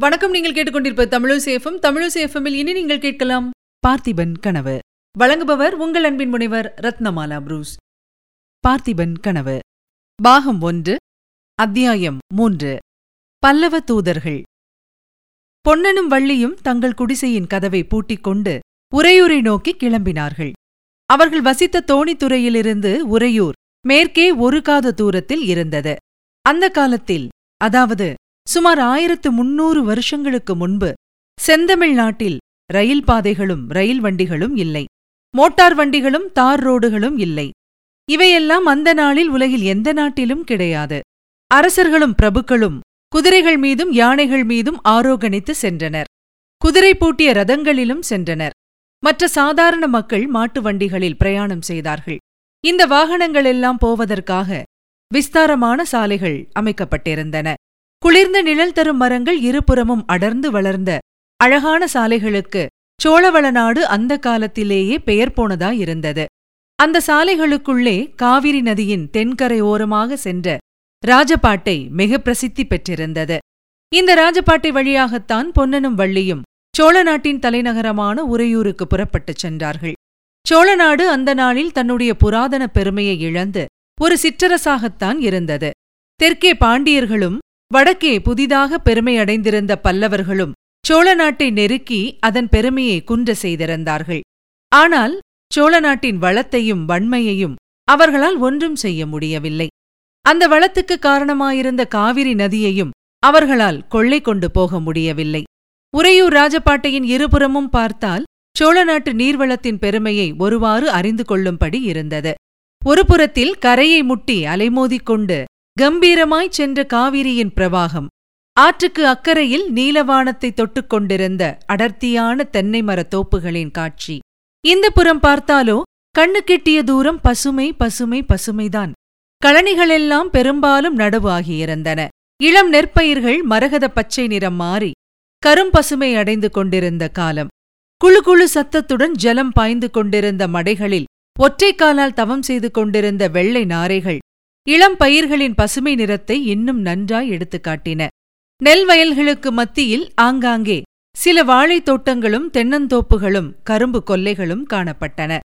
வணக்கம் நீங்கள் கேட்டுக்கொண்டிருப்ப தமிழசேஃபம் தமிழசேஃபமில் இனி நீங்கள் கேட்கலாம் பார்த்திபன் கனவு. வழங்குபவர் உங்கள் அன்பின் முனைவர் ரத்னமாலா புரூஸ். பார்த்திபன் கனவு. பாகம் ஒன்று அத்தியாயம் மூன்று. பல்லவ தூதர்கள். பொன்னனும் வள்ளியும் தங்கள் குடிசையின் கதவை பூட்டிக் கொண்டு உறையூரை நோக்கி கிளம்பினார்கள். அவர்கள் வசித்த தோணித்துறையிலிருந்து உறையூர் மேற்கே ஒரு காத தூரத்தில் இருந்தது. அந்த காலத்தில் அதாவது சுமார் ஆயிரத்து முன்னூறு வருஷங்களுக்கு முன்பு செந்தமிழ் நாட்டில் ரயில் பாதைகளும் ரயில் வண்டிகளும் இல்லை. மோட்டார் வண்டிகளும் தார் ரோடுகளும் இல்லை. இவையெல்லாம் அந்த நாளில் உலகில் எந்த நாட்டிலும் கிடையாது. அரசர்களும் பிரபுக்களும் குதிரைகள் மீதும் யானைகள் மீதும் ஆரோகணித்து சென்றனர். குதிரை பூட்டிய ரதங்களிலும் சென்றனர். மற்ற சாதாரண மக்கள் மாட்டு வண்டிகளில் பிரயாணம் செய்தார்கள். இந்த வாகனங்களெல்லாம் போவதற்காக விஸ்தாரமான சாலைகள் அமைக்கப்பட்டிருந்தன. குளிர்ந்த நிழல் தரும் மரங்கள் இருபுறமும் அடர்ந்து வளர்ந்த அழகான சாலைகளுக்கு சோழவள நாடு அந்த காலத்திலேயே பெயர் போனதாயிருந்தது அந்த சாலைகளுக்குள்ளே காவிரி நதியின் தென்கரை ஓரமாக சென்ற ராஜபாட்டை மிக பிரசித்தி பெற்றிருந்தது. இந்த ராஜபாட்டை வழியாகத்தான் பொன்னனும் வள்ளியும் சோழ நாட்டின் தலைநகரமான உறையூருக்கு புறப்பட்டுச் சென்றார்கள். சோழ நாடு அந்த நாளில் தன்னுடைய புராதன பெருமையை இழந்து ஒரு சிற்றரசாகத்தான் இருந்தது. தெற்கே பாண்டியர்களும் வடக்கே புதிதாக பெருமையடைந்திருந்த பல்லவர்களும் சோழ நாட்டை நெருக்கி அதன் பெருமையை குன்ற செய்திருந்தார்கள். ஆனால் சோழ நாட்டின் வளத்தையும் வன்மையையும் அவர்களால் ஒன்றும் செய்ய முடியவில்லை. அந்த வளத்துக்கு காரணமாயிருந்த காவிரி நதியையும் அவர்களால் கொள்ளை கொண்டு போக முடியவில்லை. உறையூர் ராஜபாட்டையின் இருபுறமும் பார்த்தால் சோழ நாட்டு நீர்வளத்தின் பெருமையை ஒருவாறு அறிந்து கொள்ளும்படி இருந்தது. ஒரு புறத்தில் கரையை முட்டி அலைமோதிக் கம்பீரமாய் கம்பீரமாய்ச் சென்ற காவிரியின் பிரவாகம். ஆற்றுக்கு அக்கறையில் நீலவானத்தை தொட்டுக் கொண்டிருந்த அடர்த்தியான தென்னை மரத் தோப்புகளின் காட்சி. இந்த புறம் பார்த்தாலோ கண்ணு கெட்டிய தூரம் பசுமை பசுமை பசுமைதான். களனிகளெல்லாம் பெரும்பாலும் நடுவாகியிருந்தன இளம் நெற்பயிர்கள் மரகத பச்சை நிறம் மாறி கரும்பசுமை அடைந்து கொண்டிருந்த காலம். குழு குழு சத்தத்துடன் ஜலம் பாய்ந்து கொண்டிருந்த மடைகளில் ஒற்றைக்காலால் தவம் செய்து கொண்டிருந்த வெள்ளை நாரைகள் இளம் பயிர்களின் பசுமை நிறத்தை இன்னும் நன்றாய் எடுத்துக் காட்டின நெல் வயல்களுக்கு மத்தியில் ஆங்காங்கே சில வாழைத் தோட்டங்களும் தென்னந்தோப்புகளும் கரும்பு கொல்லைகளும் காணப்பட்டன.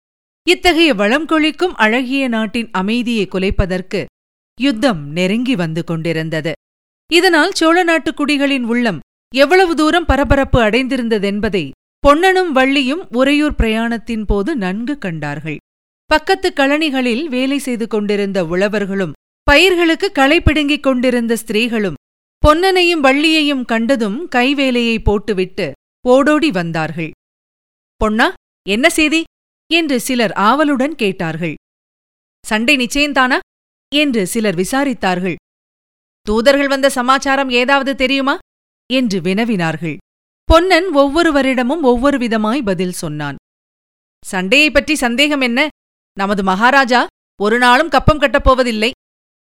இத்தகைய வளம் கொழிக்கும் அழகிய நாட்டின் அமைதியை குலைப்பதற்கு யுத்தம் நெருங்கி வந்து கொண்டிருந்தது. இதனால் சோழ நாட்டுக் குடிகளின் உள்ளம் எவ்வளவு தூரம் பரபரப்பு அடைந்திருந்ததென்பதை பொன்னனும் வள்ளியும் உறையூர் பிரயாணத்தின் போது நன்கு கண்டார்கள். பக்கத்து கழனிகளில் வேலை செய்து கொண்டிருந்த உழவர்களும் பயிர்களுக்கு களை பிடுங்கிக் கொண்டிருந்த ஸ்திரீகளும் பொன்னனையும் வள்ளியையும் கண்டதும் கைவேலையை போட்டுவிட்டு ஓடோடி வந்தார்கள். பொன்னா என்ன செய்தி? என்று சிலர் ஆவலுடன் கேட்டார்கள். சண்டை நிச்சயந்தானா என்று சிலர் விசாரித்தார்கள். தூதர்கள் வந்த சமாச்சாரம் ஏதாவது தெரியுமா? என்று வினவினார்கள். பொன்னன் ஒவ்வொருவரிடமும் ஒவ்வொரு விதமாய் பதில் சொன்னான். சண்டையைப் பற்றி சந்தேகம் என்ன? நமது மகாராஜா ஒரு நாளும் கப்பம் கட்டப்போவதில்லை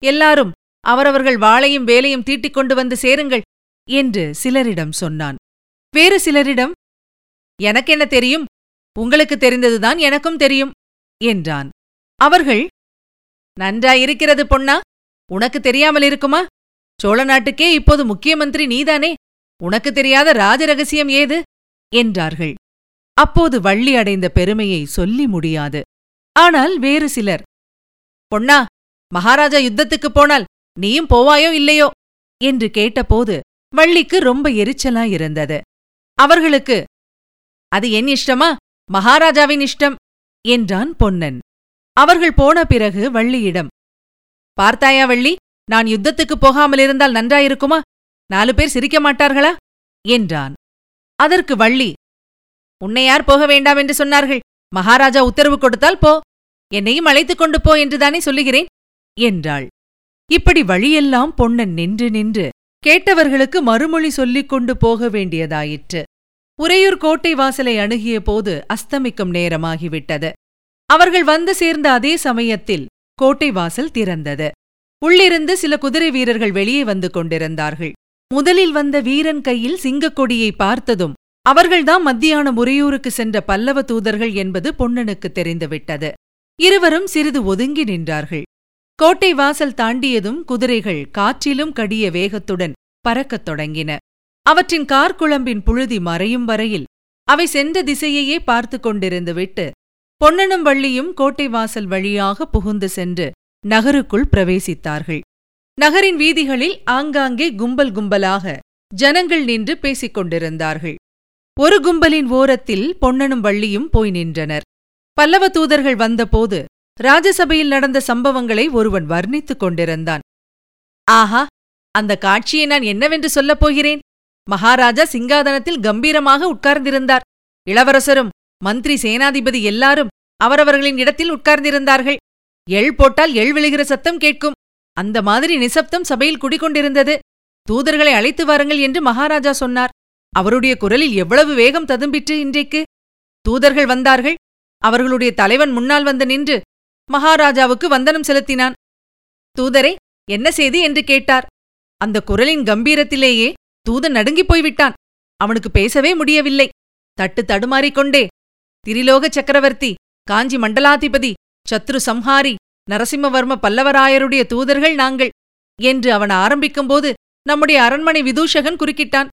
எல்லாரும் அவரவர்கள் வாளையும் வேலையும் தீட்டிக் கொண்டு வந்து சேருங்கள் என்று சிலரிடம் சொன்னான். வேறு சிலரிடம் எனக்கென்ன தெரியும்? உங்களுக்கு தெரிந்ததுதான் எனக்கும் தெரியும் என்றான். அவர்கள் நன்றாயிருக்கிறது பொன்னா உனக்கு தெரியாமல் இருக்குமா? சோழ நாட்டுக்கே இப்போது முக்கிய மந்திரி நீதானே? உனக்கு தெரியாத ராஜ ரகசியம் ஏது? என்றார்கள். அப்போது வள்ளி அடைந்த பெருமையை சொல்லி முடியாது. ஆனால் வேறு சிலர். பொன்னா மகாராஜா யுத்தத்துக்குப் போனால் நீயும் போவாயோ இல்லையோ? என்று கேட்டபோது வள்ளிக்கு ரொம்ப எரிச்சலாயிருந்தது. அவர்களுக்கு அது என் இஷ்டமா? மகாராஜாவின் இஷ்டம்? என்றான் பொன்னன். அவர்கள் போன பிறகு வள்ளியிடம் பார்த்தாயா வள்ளி நான் யுத்தத்துக்குப் போகாமலிருந்தால் நன்றாயிருக்குமா? நாலு பேர் சிரிக்க மாட்டார்களா? என்றான். அதற்கு வள்ளி உன்னை யார் போக வேண்டாம் என்று சொன்னார்கள்? மகாராஜா உத்தரவு கொடுத்தால் போ. என்னையும் அழைத்துக் கொண்டு போ என்றுதானே சொல்லுகிறேன்? என்றாள். இப்படி வழியெல்லாம் பொன்னன் நின்று நின்று கேட்டவர்களுக்கு மறுமொழி சொல்லிக் கொண்டு போக வேண்டியதாயிற்று. உறையூர் கோட்டை வாசலை அணுகிய போது அஸ்தமிக்கும் நேரமாகிவிட்டது. அவர்கள் வந்து சேர்ந்த அதே சமயத்தில் கோட்டை வாசல் திறந்தது. உள்ளிருந்து சில குதிரை வீரர்கள் வெளியே வந்து கொண்டிருந்தார்கள். முதலில் வந்த வீரன் கையில் சிங்கக்கொடியை பார்த்ததும் அவர்கள்தான் மத்தியான முறையூருக்கு சென்ற பல்லவ தூதர்கள் என்பது பொன்னனுக்கு தெரிந்துவிட்டது. இருவரும் சிறிது ஒதுங்கி நின்றார்கள். கோட்டை வாசல் தாண்டியதும் குதிரைகள் காற்றிலும் கடிய வேகத்துடன் பறக்கத் தொடங்கின. அவற்றின் கார்குழம்பின் புழுதி மறையும் வரையில் அவை சென்ற திசையையே பார்த்து கொண்டிருந்துவிட்டு பொன்னனும் வள்ளியும் கோட்டை வாசல் வழியாக புகுந்து சென்று நகருக்குள் பிரவேசித்தார்கள். நகரின் வீதிகளில் ஆங்காங்கே கும்பல் கும்பலாக ஜனங்கள் நின்று பேசிக் கொண்டிருந்தார்கள். ஒரு கும்பலின் ஓரத்தில் பொன்னனும் வள்ளியும் போய் நின்றனர். பல்லவ தூதர்கள் வந்தபோது ராஜசபையில் நடந்த சம்பவங்களை ஒருவன் வர்ணித்துக் கொண்டிருந்தான். ஆஹா அந்த காட்சியை நான் என்னவென்று சொல்லப் போகிறேன்? மகாராஜா சிங்காதனத்தில் கம்பீரமாக உட்கார்ந்திருந்தார். இளவரசரும் மந்திரி சேனாதிபதி எல்லாரும் அவரவர்களின் இடத்தில் உட்கார்ந்திருந்தார்கள். எள் போட்டால் எள் விழுகிற சத்தம் கேட்கும். அந்த மாதிரி நிசப்தம் சபையில் குடிகொண்டிருந்தது. தூதர்களை அழைத்து வாருங்கள் என்று மகாராஜா சொன்னார். அவருடைய குரலில் எவ்வளவு வேகம் ததும்பிற்று இன்றைக்கு? தூதர்கள் வந்தார்கள். அவர்களுடைய தலைவன் முன்னால் வந்து நின்று மகாராஜாவுக்கு வந்தனம் செலுத்தினான். தூதரே என்ன செய்தி? என்று கேட்டார். அந்த குரலின் கம்பீரத்திலேயே தூதன் நடுங்கிப் போய்விட்டான். அவனுக்கு பேசவே முடியவில்லை. தட்டு தடுமாறிக்கொண்டே திரிலோக சக்கரவர்த்தி காஞ்சி மண்டலாதிபதி சத்ரு சம்ஹாரி நரசிம்மவர்ம பல்லவராயருடைய தூதர்கள் நாங்கள் என்று அவன் ஆரம்பிக்கும்போது நம்முடைய அரண்மனை விதூஷகன் குறுக்கிட்டான்.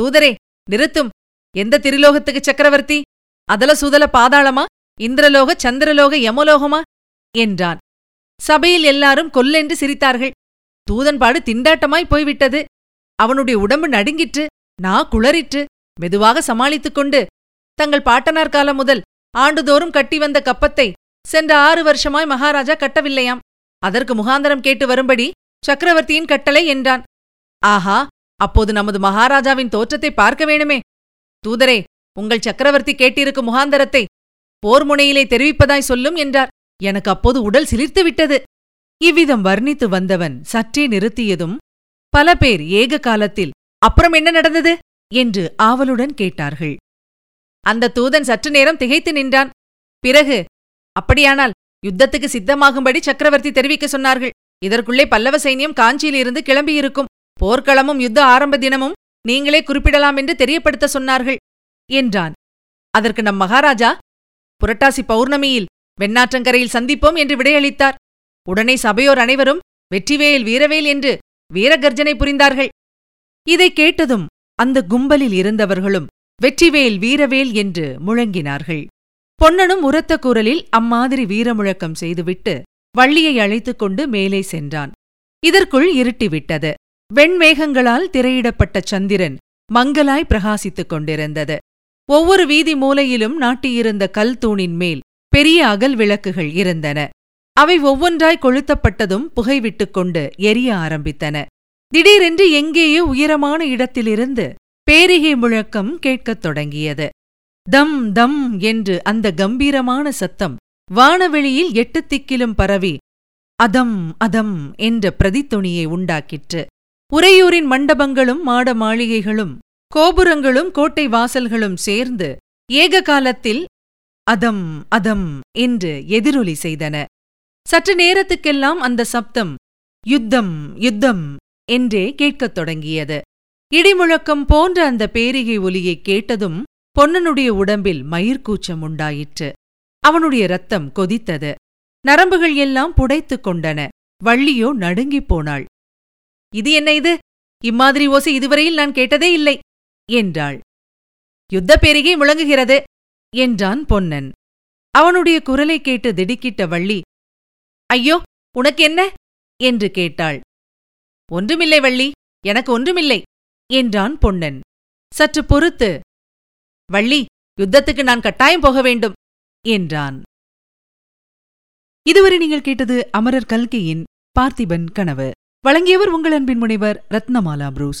தூதரே நிறுத்தும். எந்த திரிலோகத்துக்கு சக்கரவர்த்தி? அதல சுதல பாதாளமா? இந்திரலோக சந்திரலோக யமலோகமா? என்றான். சபையில் எல்லாரும் கொல்லென்று சிரித்தார்கள். தூதன்பாடு திண்டாட்டமாய் போய்விட்டது. அவனுடைய உடம்பு நடுங்கிற்று நா குளறிற்று. மெதுவாக சமாளித்துக் கொண்டு தங்கள் பாட்டனார் காலம் முதல் ஆண்டுதோறும் கட்டி வந்த கப்பத்தை சென்ற ஆறு வருஷமாய் மகாராஜா கட்டவில்லையாம். அதற்கு முகாந்தரம் கேட்டு வரும்படி சக்கரவர்த்தியின் கட்டளை என்றான். ஆஹா அப்போது நமது மகாராஜாவின் தோற்றத்தை பார்க்க வேணுமே. தூதரே உங்கள் சக்கரவர்த்தி கேட்டிருக்கும் முகாந்தரத்தை போர் முனையிலே தெரிவிப்பதாய் சொல்லும் என்றார். எனக்கு அப்போது உடல் சிலிர்த்து விட்டது இவ்விதம் வர்ணித்து வந்தவன் சற்றே நிறுத்தியதும் பல பேர் ஏக காலத்தில் அப்புறம் என்ன நடந்தது? என்று ஆவலுடன் கேட்டார்கள். அந்த தூதன் சற்று நேரம் திகைத்து நின்றான். பிறகு அப்படியானால் யுத்தத்துக்கு சித்தமாகும்படி சக்கரவர்த்தி தெரிவிக்க சொன்னார்கள். இதற்குள்ளே பல்லவ சைன்யம் காஞ்சியிலிருந்து கிளம்பியிருக்கும். போர்க்களமும் யுத்த ஆரம்ப தினமும் நீங்களே குறிப்பிடலாம் என்று தெரியப்படுத்த சொன்னார்கள் என்றான். அதற்கு நம் மகாராஜா புரட்டாசி பௌர்ணமியில் வெண்ணாற்றங்கரையில் சந்திப்போம் என்று விடையளித்தார். உடனே சபையோர் அனைவரும் வெற்றிவேல் வீரவேல் என்று வீரகர்ஜனை புரிந்தார்கள். இதைக் கேட்டதும் அந்த கும்பலில் இருந்தவர்களும் வெற்றிவேல் வீரவேல் என்று முழங்கினார்கள். பொன்னனும் உரத்த குரலில் அம்மாதிரி வீரமுழக்கம் செய்துவிட்டு வள்ளியை அழைத்துக் கொண்டு மேலே சென்றான். இதற்குள் இருட்டிவிட்டது. வெண்மேகங்களால் திரையிடப்பட்ட சந்திரன் மங்கலாய் பிரகாசித்துக் கொண்டிருந்தது. ஒவ்வொரு வீதி மூலையிலும் நாட்டியிருந்த கல் தூணின் மேல் பெரிய அகல் விளக்குகள் இருந்தன. அவை ஒவ்வொன்றாய் கொளுத்தப்பட்டதும் புகைவிட்டுக் கொண்டு எரிய ஆரம்பித்தன. திடீரென்று எங்கேயோ உயரமான இடத்திலிருந்து பேரிகை முழக்கம் கேட்கத் தொடங்கியது. தம் தம் என்று அந்த கம்பீரமான சத்தம் வானவெளியில் எட்டு திக்கிலும் பரவி அதம் அதம் என்ற பிரதித்துணியை உண்டாக்கிற்று. உறையூரின் மண்டபங்களும் மாட மாளிகைகளும் கோபுரங்களும் கோட்டை வாசல்களும் சேர்ந்து ஏக காலத்தில் அதம் அதம் என்று எதிரொலி செய்தன. சற்று நேரத்துக்கெல்லாம் அந்த சப்தம் யுத்தம் யுத்தம் என்றே கேட்கத் தொடங்கியது. இடிமுழக்கம் போன்ற அந்த பேரிகை ஒலியைக் கேட்டதும் பொன்னனுடைய உடம்பில் மயிர்கூச்சம் உண்டாயிற்று. அவனுடைய ரத்தம் கொதித்தது. நரம்புகள் எல்லாம் புடைத்துக் கொண்டன. வள்ளியோ நடுங்கிப் போனாள். இது என்ன இது? இம்மாதிரி ஓசை இதுவரையில் நான் கேட்டதே இல்லை. என்றாள். யுத்தப்பெருகி முழங்குகிறது என்றான் பொன்னன். அவனுடைய குரலை கேட்டு திடுக்கிட்ட வள்ளி ஐயோ உனக்கு என்ன? என்று கேட்டாள். ஒன்றுமில்லை வள்ளி எனக்கு ஒன்றுமில்லை என்றான் பொன்னன். சற்று பொறுத்து வள்ளி யுத்தத்துக்கு நான் கட்டாயம் போக வேண்டும் என்றான். இதுவரை நீங்கள் கேட்டது அமரர் கல்கியின் பார்த்திபன் கனவு. வழங்கியவர் உங்கள் அன்பின் முனைவர் ரத்னமாலா புரூஸ்.